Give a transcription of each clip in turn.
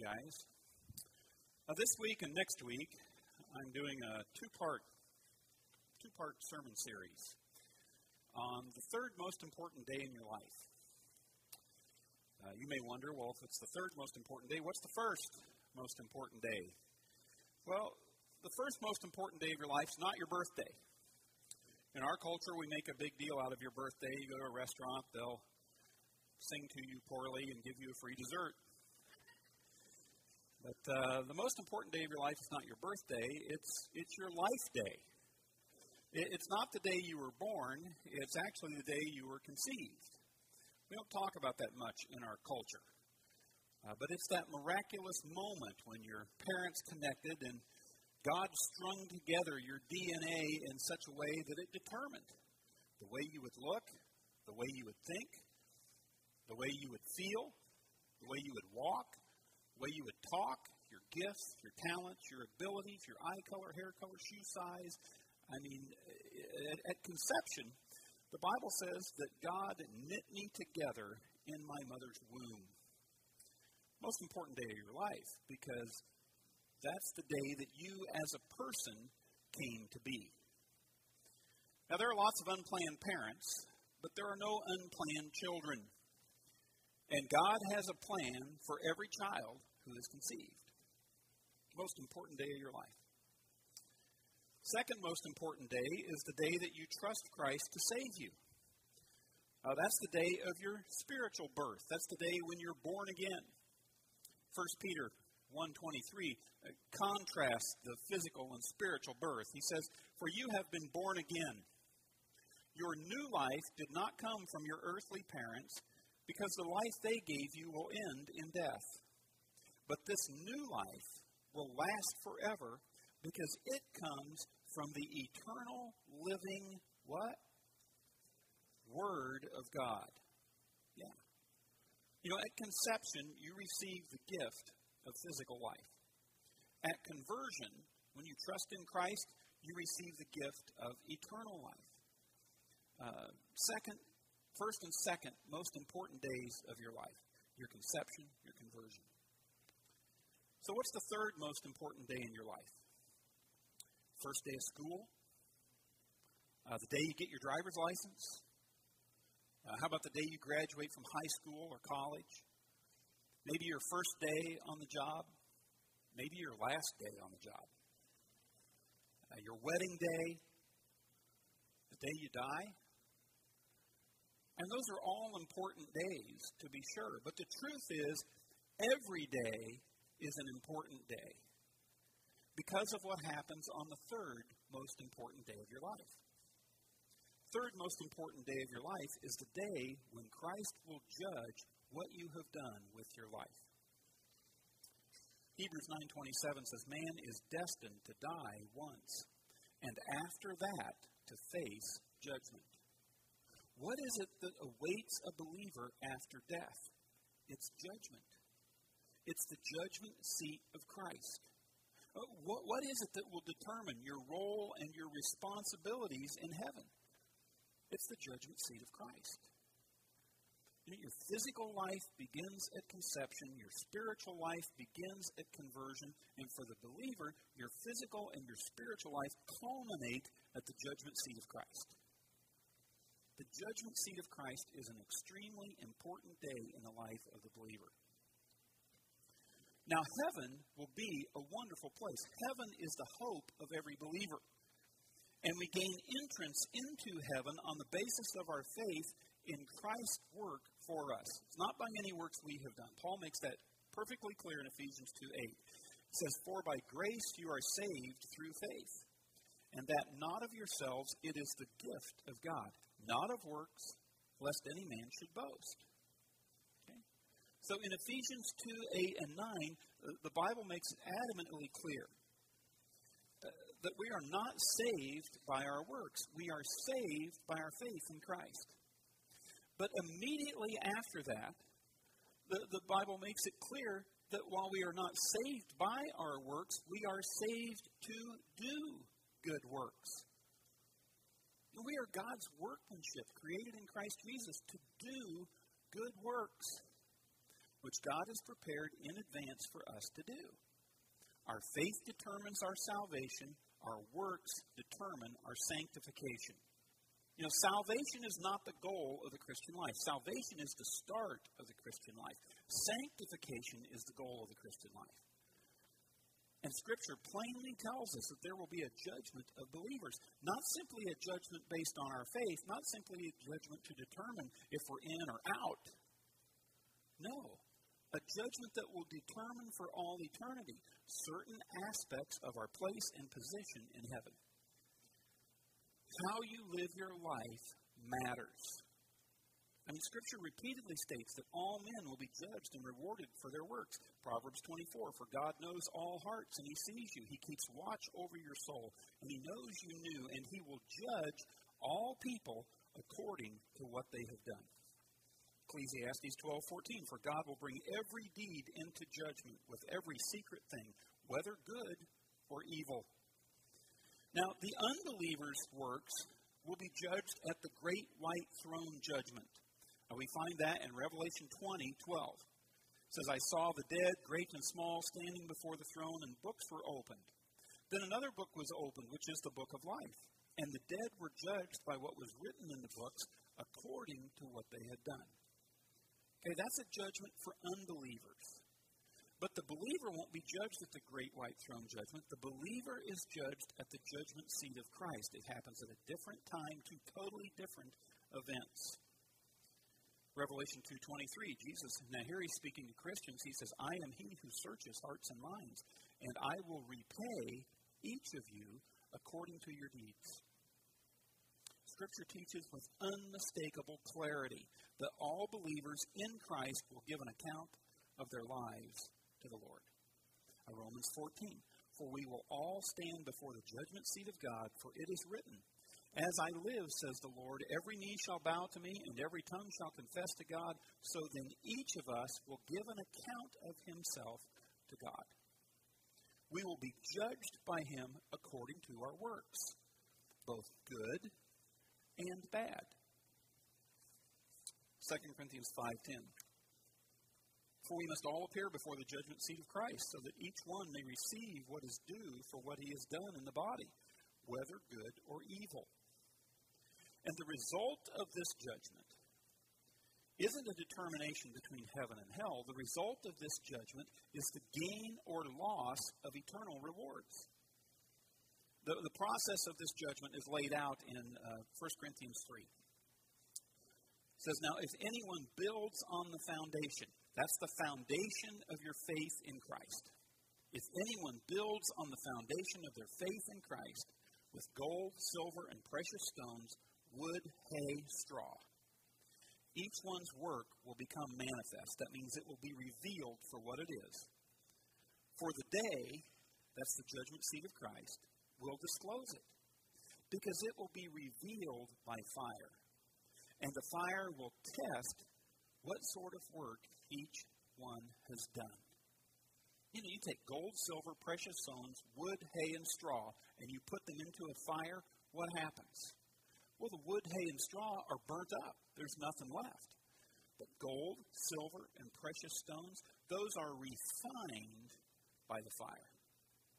guys. Uh, this week and next week, I'm doing a two-part two-part sermon series on the third most important day in your life. Uh, you may wonder, well, if it's the third most important day, what's the first most important day? Well, the first most important day of your life is not your birthday. In our culture, we make a big deal out of your birthday. You go to a restaurant, they'll sing to you poorly and give you a free dessert. But uh, the most important day of your life is not your birthday, it's, it's your life day. It, it's not the day you were born, it's actually the day you were conceived. We don't talk about that much in our culture. Uh, but it's that miraculous moment when your parents connected and God strung together your DNA in such a way that it determined the way you would look, the way you would think, the way you would feel, the way you would walk, way you would talk, your gifts, your talents, your abilities, your eye color, hair color, shoe size. I mean, eh, at, at conception, the Bible says that God knit me together in my mother's womb. Most important day of your life because that's the day that you as a person came to be. Now, there are lots of unplanned parents, but there are no unplanned children. And God has a plan for every child who is conceived. Most important day of your life. Second most important day is the day that you trust Christ to save you. Uh, that's the day of your spiritual birth. That's the day when you're born again. 1 Peter 1.23 uh, contrasts the physical and spiritual birth. He says, For you have been born again. Your new life did not come from your earthly parents, because the life they gave you will end in death. But this new life will last forever because it comes from the eternal living what? Word of God. Yeah. You know, at conception, you receive the gift of physical life. At conversion, when you trust in Christ, you receive the gift of eternal life. Uh, second, first and second most important days of your life your conception, your conversion. So, what's the third most important day in your life? First day of school? Uh, the day you get your driver's license? Uh, how about the day you graduate from high school or college? Maybe your first day on the job? Maybe your last day on the job? Uh, your wedding day? The day you die? And those are all important days, to be sure. But the truth is, every day is an important day because of what happens on the third most important day of your life. Third most important day of your life is the day when Christ will judge what you have done with your life. Hebrews 9:27 says man is destined to die once and after that to face judgment. What is it that awaits a believer after death? It's judgment. It's the judgment seat of Christ. Uh, what, what is it that will determine your role and your responsibilities in heaven? It's the judgment seat of Christ. Your physical life begins at conception, your spiritual life begins at conversion, and for the believer, your physical and your spiritual life culminate at the judgment seat of Christ. The judgment seat of Christ is an extremely important day in the life of the believer. Now, heaven will be a wonderful place. Heaven is the hope of every believer. And we gain entrance into heaven on the basis of our faith in Christ's work for us. It's not by any works we have done. Paul makes that perfectly clear in Ephesians 2 8. It says, For by grace you are saved through faith, and that not of yourselves, it is the gift of God, not of works, lest any man should boast. So in Ephesians 2 8 and 9, uh, the Bible makes adamantly clear uh, that we are not saved by our works. We are saved by our faith in Christ. But immediately after that, the, the Bible makes it clear that while we are not saved by our works, we are saved to do good works. We are God's workmanship, created in Christ Jesus to do good works. Which God has prepared in advance for us to do. Our faith determines our salvation, our works determine our sanctification. You know, salvation is not the goal of the Christian life. Salvation is the start of the Christian life. Sanctification is the goal of the Christian life. And Scripture plainly tells us that there will be a judgment of believers. Not simply a judgment based on our faith, not simply a judgment to determine if we're in or out. No, a judgment that will determine for all eternity certain aspects of our place and position in heaven. How you live your life matters. I mean, Scripture repeatedly states that all men will be judged and rewarded for their works. Proverbs 24 For God knows all hearts, and He sees you. He keeps watch over your soul, and He knows you new, and He will judge all people according to what they have done. Ecclesiastes 12:14 For God will bring every deed into judgment with every secret thing, whether good or evil. Now, the unbeliever's works will be judged at the great white throne judgment. We find that in Revelation 20 12. It says, I saw the dead, great and small, standing before the throne, and books were opened. Then another book was opened, which is the book of life. And the dead were judged by what was written in the books according to what they had done. Okay, that's a judgment for unbelievers. But the believer won't be judged at the great white throne judgment. The believer is judged at the judgment seat of Christ. It happens at a different time, two totally different events. Revelation 2:23, Jesus, now here he's speaking to Christians. He says, "I am he who searches hearts and minds, and I will repay each of you according to your deeds." Scripture teaches with unmistakable clarity that all believers in Christ will give an account of their lives to the Lord. Romans 14. For we will all stand before the judgment seat of God, for it is written, As I live, says the Lord, every knee shall bow to me, and every tongue shall confess to God. So then each of us will give an account of himself to God. We will be judged by him according to our works, both good and bad. 2 Corinthians 5:10 For we must all appear before the judgment seat of Christ so that each one may receive what is due for what he has done in the body whether good or evil. And the result of this judgment isn't a determination between heaven and hell. The result of this judgment is the gain or loss of eternal rewards. The, the process of this judgment is laid out in uh, 1 Corinthians 3. It says, Now, if anyone builds on the foundation, that's the foundation of your faith in Christ. If anyone builds on the foundation of their faith in Christ with gold, silver, and precious stones, wood, hay, straw, each one's work will become manifest. That means it will be revealed for what it is. For the day, that's the judgment seat of Christ, will disclose it because it will be revealed by fire. And the fire will test what sort of work each one has done. You know, you take gold, silver, precious stones, wood, hay, and straw, and you put them into a fire, what happens? Well, the wood, hay, and straw are burnt up. There's nothing left. But gold, silver, and precious stones, those are refined by the fire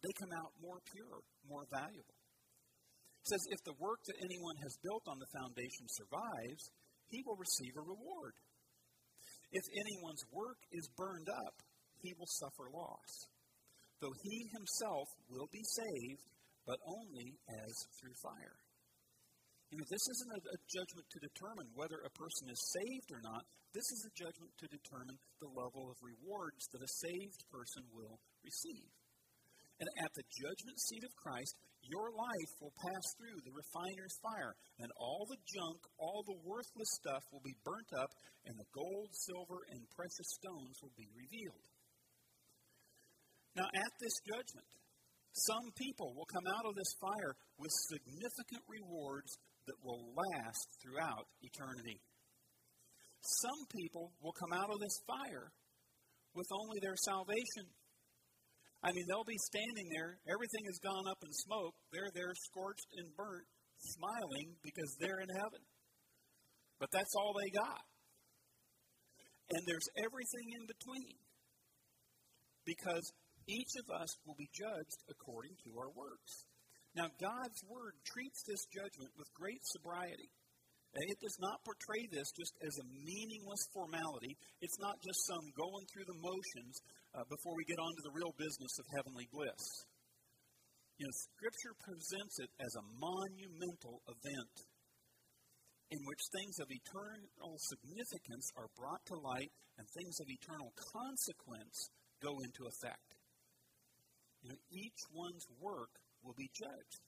they come out more pure, more valuable. It says, if the work that anyone has built on the foundation survives, he will receive a reward. If anyone's work is burned up, he will suffer loss, though he himself will be saved, but only as through fire. You know, this isn't a, a, judgment to determine whether a person is saved or not. This is a judgment to determine the level of rewards that a saved person will receive. And at the judgment seat of Christ, your life will pass through the refiner's fire, and all the junk, all the worthless stuff will be burnt up, and the gold, silver, and precious stones will be revealed. Now, at this judgment, some people will come out of this fire with significant rewards that will last throughout eternity. Some people will come out of this fire with only their salvation I mean, they'll be standing there, everything has gone up in smoke. They're there scorched and burnt, smiling because they're in heaven. But that's all they got. And there's everything in between. Because each of us will be judged according to our works. Now, God's Word treats this judgment with great sobriety. It does not portray this just as a meaningless formality. It's not just some going through the motions uh, before we get on to the real business of heavenly bliss. You know, Scripture presents it as a monumental event in which things of eternal significance are brought to light and things of eternal consequence go into effect. You know, each one's work will be judged.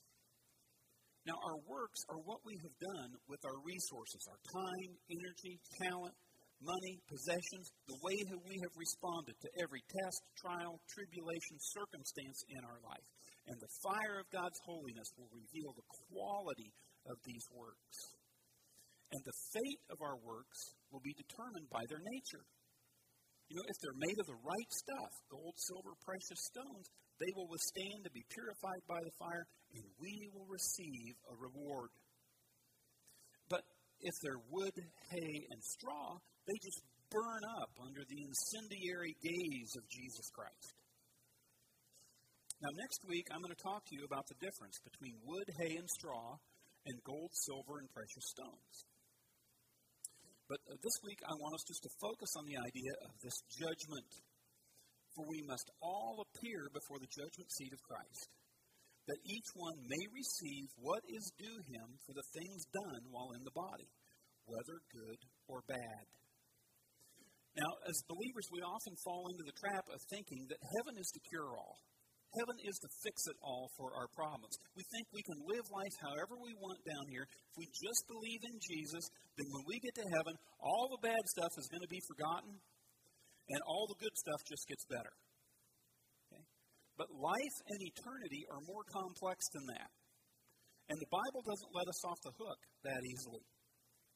Now, our works are what we have done with our resources our time, energy, talent, money, possessions, the way that we have responded to every test, trial, tribulation, circumstance in our life. And the fire of God's holiness will reveal the quality of these works. And the fate of our works will be determined by their nature. You know, if they're made of the right stuff, gold, silver, precious stones, they will withstand to be purified by the fire, and we will receive a reward. But if they're wood, hay, and straw, they just burn up under the incendiary gaze of Jesus Christ. Now, next week, I'm going to talk to you about the difference between wood, hay, and straw, and gold, silver, and precious stones. But uh, this week, I want us just to focus on the idea of this judgment for we must all appear before the judgment seat of Christ, that each one may receive what is due him for the things done while in the body, whether good or bad. Now, as believers, we often fall into the trap of thinking that heaven is the cure all. Heaven is to fix it all for our problems. We think we can live life however we want down here. If we just believe in Jesus, then when we get to heaven, all the bad stuff is going to be forgotten and all the good stuff just gets better. But life and eternity are more complex than that. And the Bible doesn't let us off the hook that easily.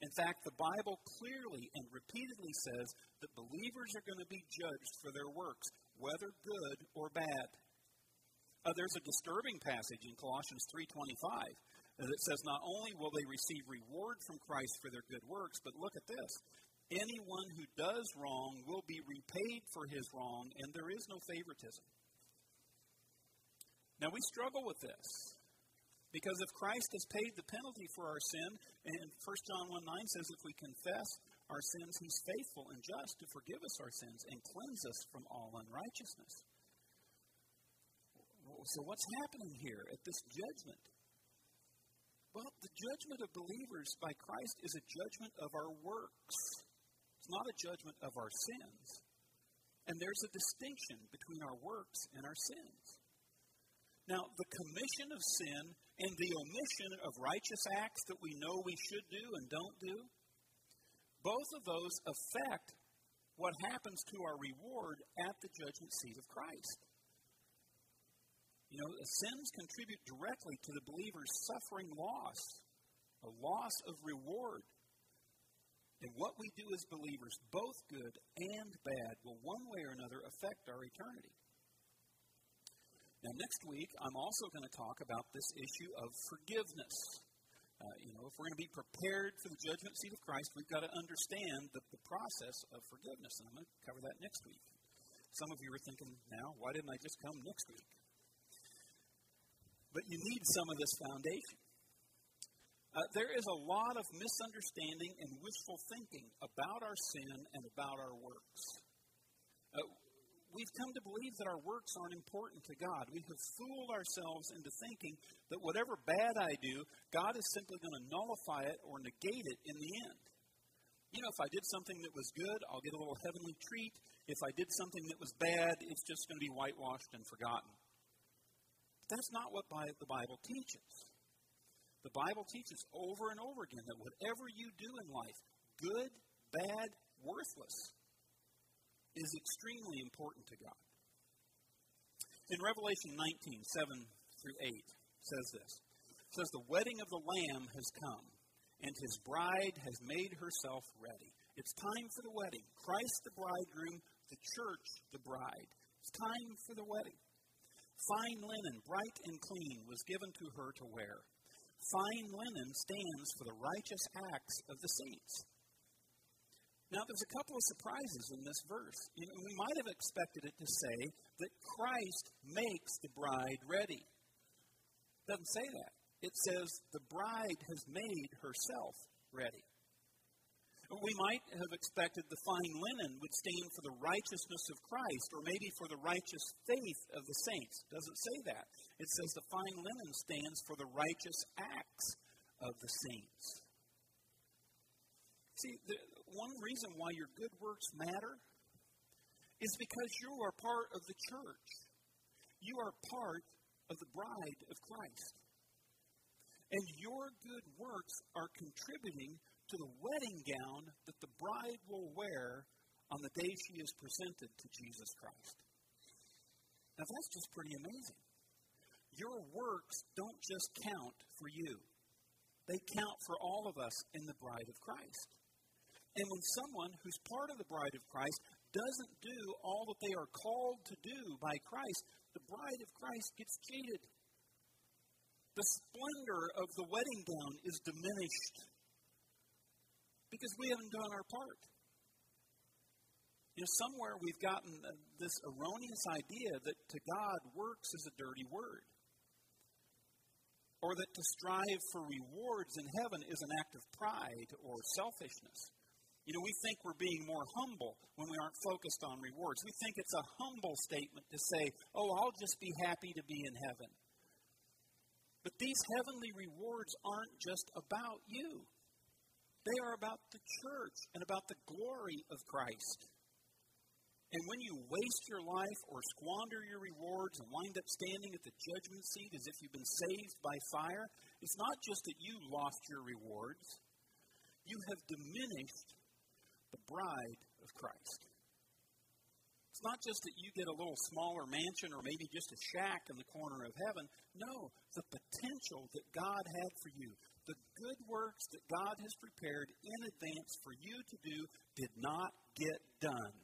In fact, the Bible clearly and repeatedly says that believers are going to be judged for their works, whether good or bad. Uh, there's a disturbing passage in Colossians 3:25 that says not only will they receive reward from Christ for their good works, but look at this. Anyone who does wrong will be repaid for his wrong, and there is no favoritism. Now, we struggle with this because if Christ has paid the penalty for our sin, and 1 John 1 9 says if we confess our sins, he's faithful and just to forgive us our sins and cleanse us from all unrighteousness. So, what's happening here at this judgment? Well, the judgment of believers by Christ is a judgment of our works. It's not a judgment of our sins. And there's a distinction between our works and our sins. Now, the commission of sin and the omission of righteous acts that we know we should do and don't do, both of those affect what happens to our reward at the judgment seat of Christ. You know, the sins contribute directly to the believer's suffering loss, a loss of reward and what we do as believers, both good and bad, will one way or another affect our eternity. Now, next week, I'm also going to talk about this issue of forgiveness. Uh, you know, if we're going to be prepared for the judgment seat of Christ, we've got to understand the, the process of forgiveness. And I'm going to cover that next week. Some of you are thinking now, why didn't I just come next week? But you need some of this foundation. Uh, there is a lot of misunderstanding and wishful thinking about our sin and about our works. Uh, we've come to believe that our works aren't important to God. We have fooled ourselves into thinking that whatever bad I do, God is simply going to nullify it or negate it in the end. You know, if I did something that was good, I'll get a little heavenly treat. If I did something that was bad, it's just going to be whitewashed and forgotten. But that's not what the Bible teaches. The Bible teaches over and over again that whatever you do in life, good, bad, worthless, is extremely important to God. In Revelation 19, 7 through 8, says this. It says, The wedding of the Lamb has come, and his bride has made herself ready. It's time for the wedding. Christ the bridegroom, the church the bride. It's time for the wedding. Fine linen, bright and clean, was given to her to wear Fine linen stands for the righteous acts of the saints. Now, there's a couple of surprises in this verse. You know, we might have expected it to say that Christ makes the bride ready. It doesn't say that. It says the bride has made herself ready. We might have expected the fine linen would stand for the righteousness of Christ, or maybe for the righteous faith of the saints. It doesn't say that. It says the fine linen stands for the righteous acts of the saints. See, the, one reason why your good works matter is because you are part of the church. You are part of the bride of Christ. And your good works are contributing to the wedding gown that the bride will wear on the day she is presented to Jesus Christ. Now, that's just pretty amazing. Your works don't just count for you, they count for all of us in the bride of Christ. And when someone who's part of the bride of Christ doesn't do all that they are called to do by Christ, the bride of Christ gets cheated. The splendor of the wedding gown is diminished because we haven't done our part. You know, somewhere we've gotten uh, this erroneous idea that to God works is a dirty word. Or that to strive for rewards in heaven is an act of pride or selfishness. You know, we think we're being more humble when we aren't focused on rewards. We think it's a humble statement to say, oh, I'll just be happy to be in heaven. But these heavenly rewards aren't just about you. They are about the church and about the glory of Christ. And when you waste your life or squander your rewards and wind up standing at the judgment seat as if you've been saved by fire, it's not just that you lost your rewards, you have diminished the bride of Christ. It's not just that you get a little smaller mansion or maybe just a shack in the corner of heaven. No, the potential that God had for you, the good works that God has prepared in advance for you to do did not get done.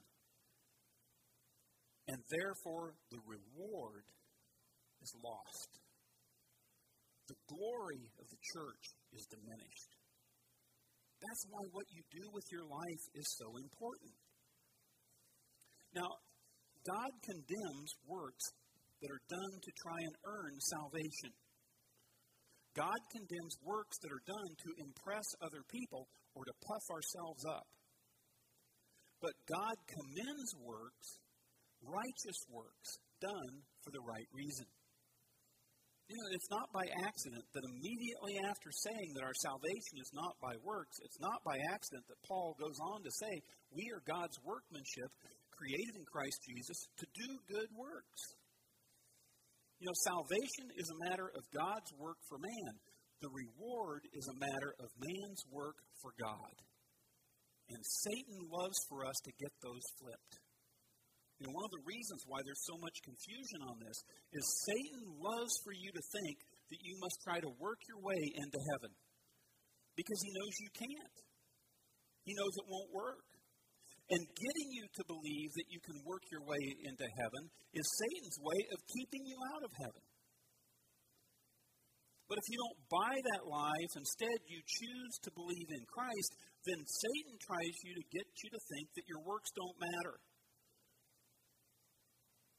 And therefore, the reward is lost. The glory of the church is diminished. That's why what you do with your life is so important. Now, God condemns works that are done to try and earn salvation. God condemns works that are done to impress other people or to puff ourselves up. But God commends works, righteous works, done for the right reason. You know, it's not by accident that immediately after saying that our salvation is not by works, it's not by accident that Paul goes on to say, We are God's workmanship, created in Christ Jesus, to do good works. You know, salvation is a matter of God's work for man. The reward is a matter of man's work for God. And Satan loves for us to get those flipped. You know, one of the reasons why there's so much confusion on this is Satan loves for you to think that you must try to work your way into heaven because he knows you can't. He knows it won't work. And getting you to believe that you can work your way into heaven is Satan's way of keeping you out of heaven. But if you don't buy that lie, if instead you choose to believe in Christ, then Satan tries you to get you to think that your works don't matter.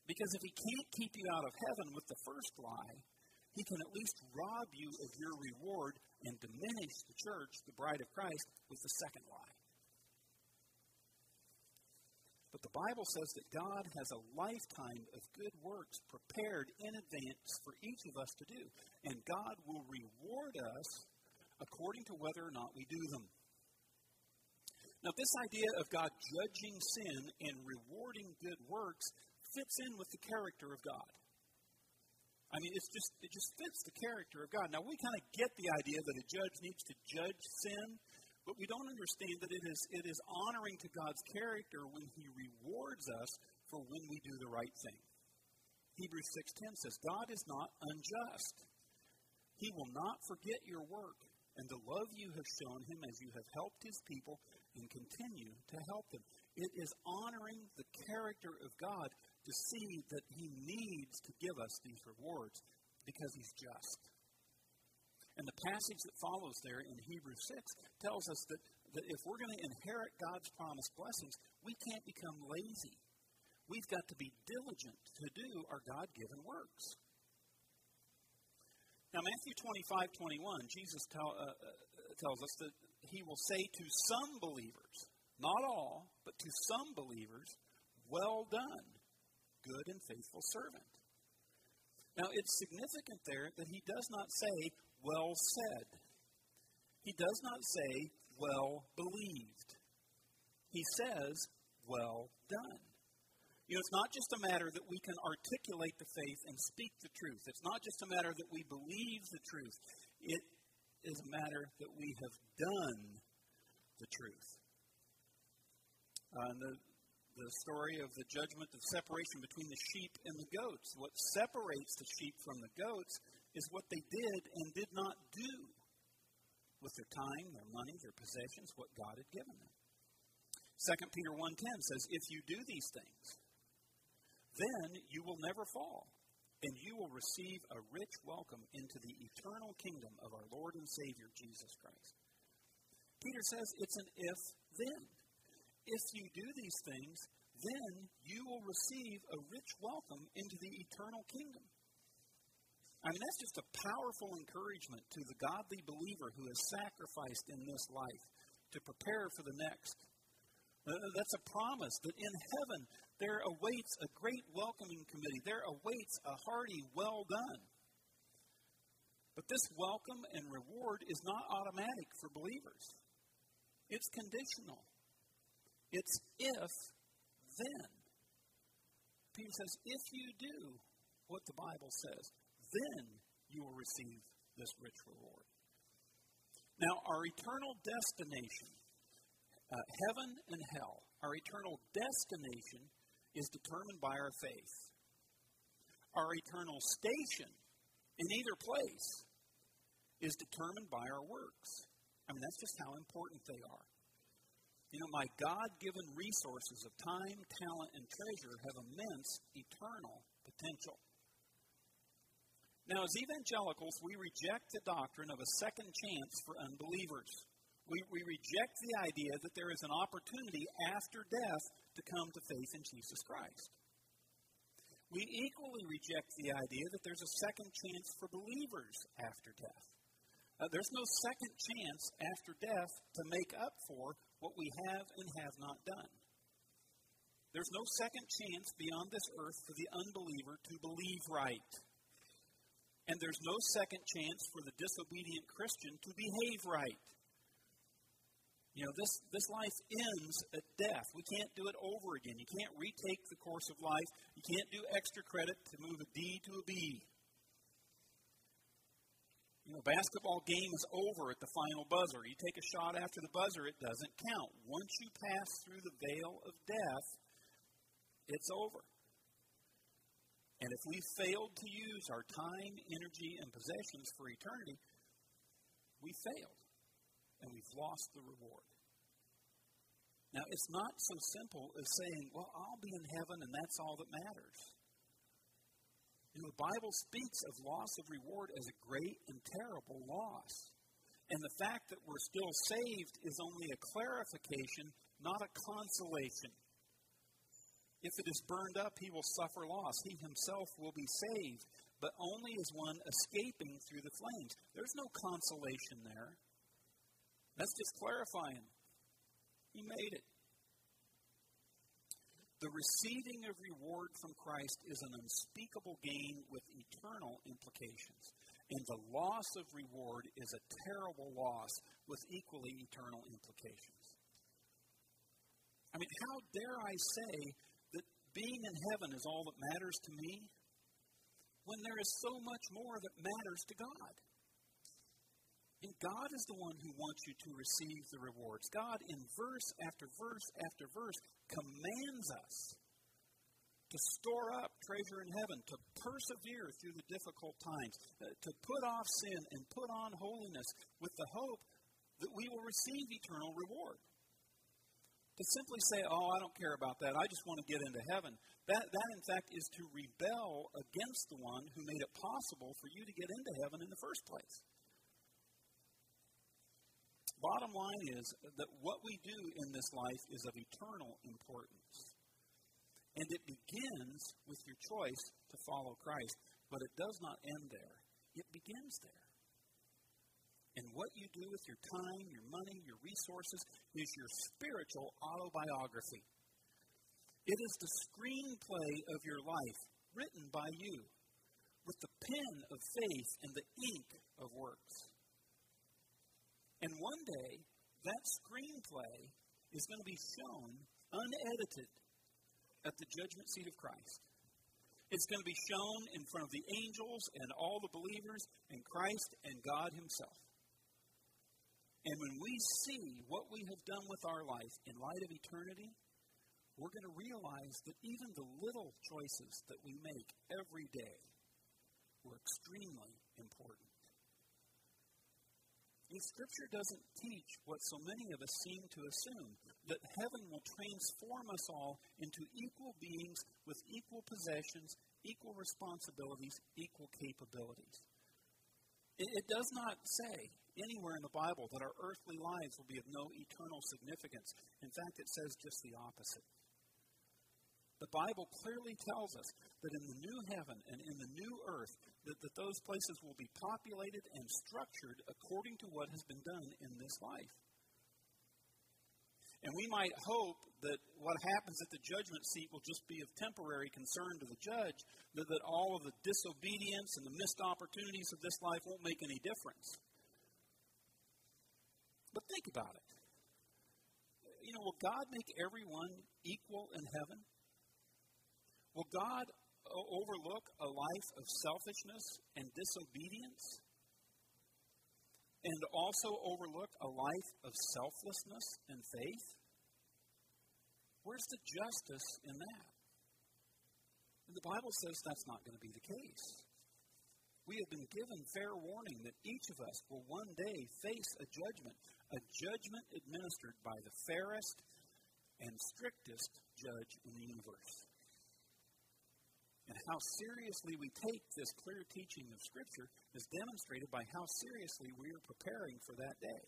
Because if he can't keep you out of heaven with the first lie, he can at least rob you of your reward and diminish the church, the bride of Christ, with the second lie. But the Bible says that God has a lifetime of good works prepared in advance for each of us to do. And God will reward us according to whether or not we do them. Now, this idea of God judging sin and rewarding good works fits in with the character of God. I mean, it's just it just fits the character of God. Now we kind of get the idea that a judge needs to judge sin but we don't understand that it is, it is honoring to God's character when He rewards us for when we do the right thing. Hebrews 6.10 says, God is not unjust. He will not forget your work and the love you have shown him as you have helped his people and continue to help them. It is honoring the character of God to see that he needs to give us these rewards because he's just. And the passage that follows there in Hebrews 6 tells us that, that if we're going to inherit God's promised blessings, we can't become lazy. We've got to be diligent to do our God given works. Now, Matthew 25 21, Jesus tell, uh, uh, tells us that he will say to some believers, not all, but to some believers, Well done, good and faithful servant. Now, it's significant there that he does not say, Well said. He does not say, Well believed. He says, Well done. You know, it's not just a matter that we can articulate the faith and speak the truth. It's not just a matter that we believe the truth. It is a matter that we have done the truth. Uh, the, the story of the judgment, of separation between the sheep and the goats. What separates the sheep from the goats is what they did and did not do with their time, their money, their possessions, what God had given them. 2 Peter 1.10 says, If you do these things, then you will never fall, and you will receive a rich welcome into the eternal kingdom of our Lord and Savior Jesus Christ. Peter says it's an if then. If you do these things, then you will receive a rich welcome into the eternal kingdom. I mean, that's just a powerful encouragement to the godly believer who has sacrificed in this life to prepare for the next. Uh, that's a promise that in heaven there awaits a great welcoming committee. There awaits a hearty, well done. But this welcome and reward is not automatic for believers, it's conditional. It's if, then. Peter says, if you do what the Bible says, then you will receive this rich reward. Now, our eternal destination, uh, heaven and hell, our eternal destination is determined by our faith. Our eternal station in either place is determined by our works. I mean, that's just how important they are. You know, my God given resources of time, talent, and treasure have immense eternal potential. Now, as evangelicals, we reject the doctrine of a second chance for unbelievers. We, we reject the idea that there is an opportunity after death to come to faith in Jesus Christ. We equally reject the idea that there's a second chance for believers after death. Uh, there's no second chance after death to make up for what we have and have not done. There's no second chance beyond this earth for the unbeliever to believe right. And there's no second chance for the disobedient Christian to behave right. You know, this, this life ends at death. We can't do it over again. You can't retake the course of life. You can't do extra credit to move a D to a B. You know, basketball game is over at the final buzzer. You take a shot after the buzzer, it doesn't count. Once you pass through the veil of death, it's over. And if we failed to use our time, energy, and possessions for eternity, we failed and we've lost the reward. Now, it's not so simple as saying, well, I'll be in heaven and that's all that matters. You know, the Bible speaks of loss of reward as a great and terrible loss. And the fact that we're still saved is only a clarification, not a consolation. If it is burned up, he will suffer loss. He himself will be saved, but only as one escaping through the flames. There's no consolation there. That's just clarifying. He made it. The receiving of reward from Christ is an unspeakable gain with eternal implications. And the loss of reward is a terrible loss with equally eternal implications. I mean, how dare I say that being in heaven is all that matters to me when there is so much more that matters to God? And God is the one who wants you to receive the rewards. God, in verse after verse after verse, commands us to store up treasure in heaven, to persevere through the difficult times, uh, to put off sin and put on holiness with the hope that we will receive eternal reward. To simply say, oh, I don't care about that, I just want to get into heaven, that, that in fact is to rebel against the one who made it possible for you to get into heaven in the first place. bottom line is that what we do in this life is of eternal importance. And it begins with your choice to follow Christ, but it does not end there. It begins there. And what you do with your time, your money, your resources is your spiritual autobiography. It is the screenplay of your life, written by you, with the pen of faith and the ink of works. And one day, that screenplay is going to be shown unedited at the judgment seat of Christ. It's going to be shown in front of the angels and all the believers and Christ and God Himself. And when we see what we have done with our life in light of eternity, we're going to realize that even the little choices that we make every day were extremely important. And Scripture doesn't teach what so many of us seem to assume that heaven will transform us all into equal beings with equal possessions, equal responsibilities, equal capabilities. It, it does not say anywhere in the Bible that our earthly lives will be of no eternal significance. In fact, it says just the opposite. The Bible clearly tells us that in the new heaven and in the new earth, that, that those places will be populated and structured according to what has been done in this life. And we might hope that what happens at the judgment seat will just be of temporary concern to the judge, that, that all of the disobedience and the missed opportunities of this life won't make any difference. But think about it. You know, will God make everyone equal in heaven? Will God uh, overlook a life of selfishness and disobedience? And also overlook a life of selflessness and faith? Where's the justice in that? And the Bible says that's not going to be the case. We have been given fair warning that each of us will one day face a judgment, a judgment administered by the fairest and strictest judge in the universe. And how seriously we take this clear teaching of Scripture is demonstrated by how seriously we are preparing for that day.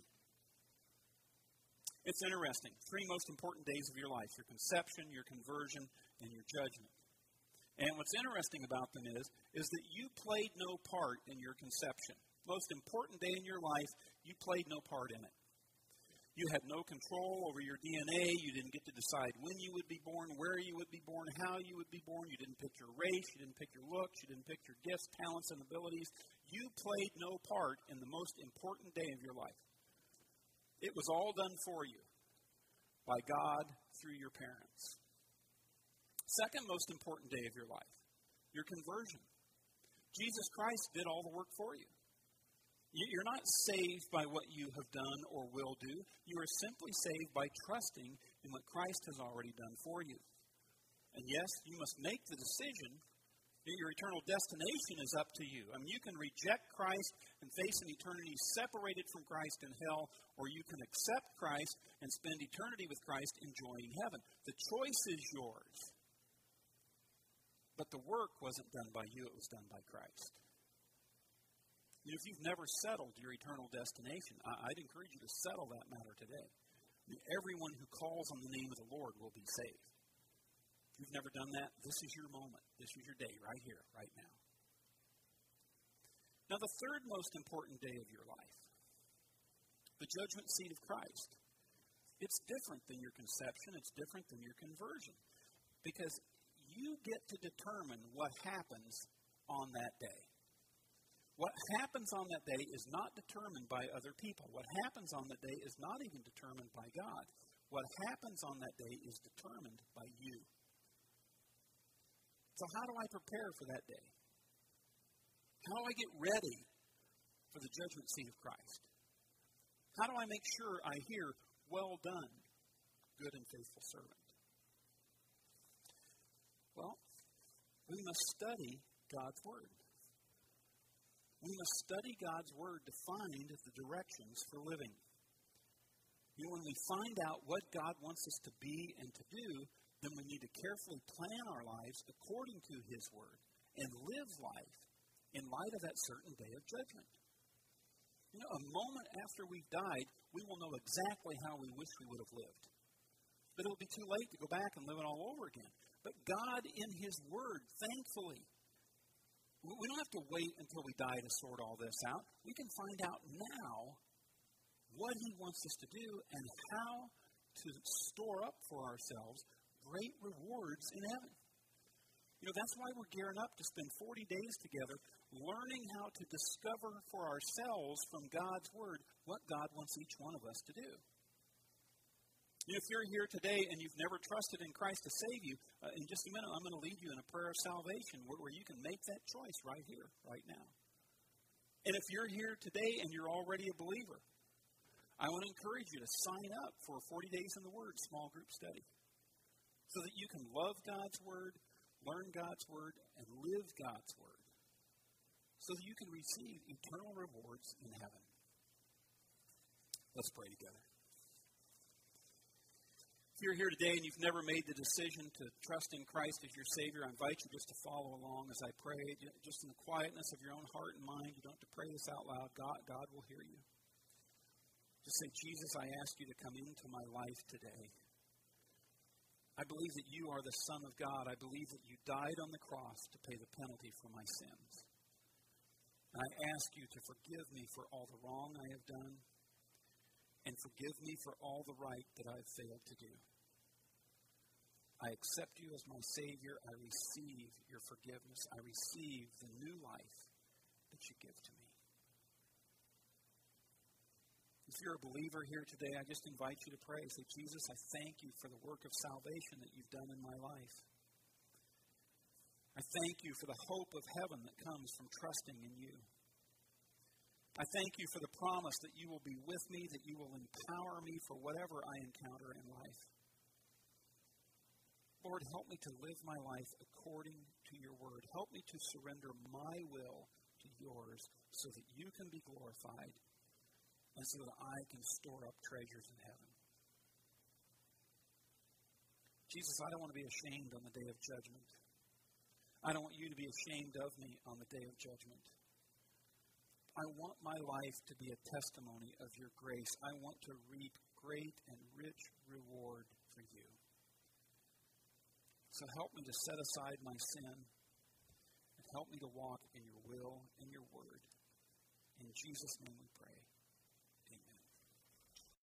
It's interesting. Three most important days of your life your conception, your conversion, and your judgment. And what's interesting about them is, is that you played no part in your conception. Most important day in your life, you played no part in it. You had no control over your DNA. You didn't get to decide when you would be born, where you would be born, how you would be born. You didn't pick your race. You didn't pick your looks. You didn't pick your gifts, talents, and abilities. You played no part in the most important day of your life. It was all done for you by God through your parents. Second most important day of your life, your conversion. Jesus Christ did all the work for you. You're not saved by what you have done or will do. You are simply saved by trusting in what Christ has already done for you. And yes, you must make the decision that your eternal destination is up to you. I mean, you can reject Christ and face an eternity separated from Christ in hell, or you can accept Christ and spend eternity with Christ enjoying heaven. The choice is yours. But the work wasn't done by you, it was done by Christ. If you've never settled your eternal destination, I'd encourage you to settle that matter today. I mean, everyone who calls on the name of the Lord will be saved If you've never done that, this is your moment. This is your day right here, right now. Now, the third most important day of your life, the judgment seat of Christ. It's different than your conception, it's different than your conversion. Because you get to determine what happens on that day. What happens on that day is not determined by other people. What happens on that day is not even determined by God. What happens on that day is determined by you. So, how do I prepare for that day? How do I get ready for the judgment seat of Christ? How do I make sure I hear, Well done, good and faithful servant? Well, we must study God's Word. We must study God's Word to find the directions for living. You know, when we find out what God wants us to be and to do, then we need to carefully plan our lives according to His Word and live life in light of that certain day of judgment. You know, a moment after we've died, we will know exactly how we wish we would have lived. But it'll be too late to go back and live it all over again. But God, in His Word, thankfully, we don't have to wait until we die to sort all this out. We can find out now what He wants us to do and how to store up for ourselves great rewards in heaven. You know, that's why we're gearing up to spend 40 days together learning how to discover for ourselves from God's Word what God wants each one of us to do. If you're here today and you've never trusted in Christ to save you, uh, in just a minute I'm going to lead you in a prayer of salvation where, where you can make that choice right here, right now. And if you're here today and you're already a believer, I want to encourage you to sign up for 40 Days in the Word small group study so that you can love God's Word, learn God's Word, and live God's Word so that you can receive eternal rewards in heaven. Let's pray together. If you're here today and you've never made the decision to trust in Christ as your Savior, I invite you just to follow along as I pray, just in the quietness of your own heart and mind. You don't have to pray this out loud. God, God will hear you. Just say, Jesus, I ask you to come into my life today. I believe that you are the Son of God. I believe that you died on the cross to pay the penalty for my sins. And I ask you to forgive me for all the wrong I have done and forgive me for all the right that I've failed to do. I accept you as my Savior. I receive your forgiveness. I receive the new life that you give to me. If you're a believer here today, I just invite you to pray. Say, Jesus, I thank you for the work of salvation that you've done in my life. I thank you for the hope of heaven that comes from trusting in you. I thank you for the promise that you will be with me, that you will empower me for whatever I encounter in life. Lord, help me to live my life according to your word. Help me to surrender my will to yours so that you can be glorified and so that I can store up treasures in heaven. Jesus, I don't want to be ashamed on the day of judgment. I don't want you to be ashamed of me on the day of judgment. I want my life to be a testimony of your grace. I want to reap great and rich reward for you. So help me to set aside my sin and help me to walk in your will and your word. In Jesus' name we pray.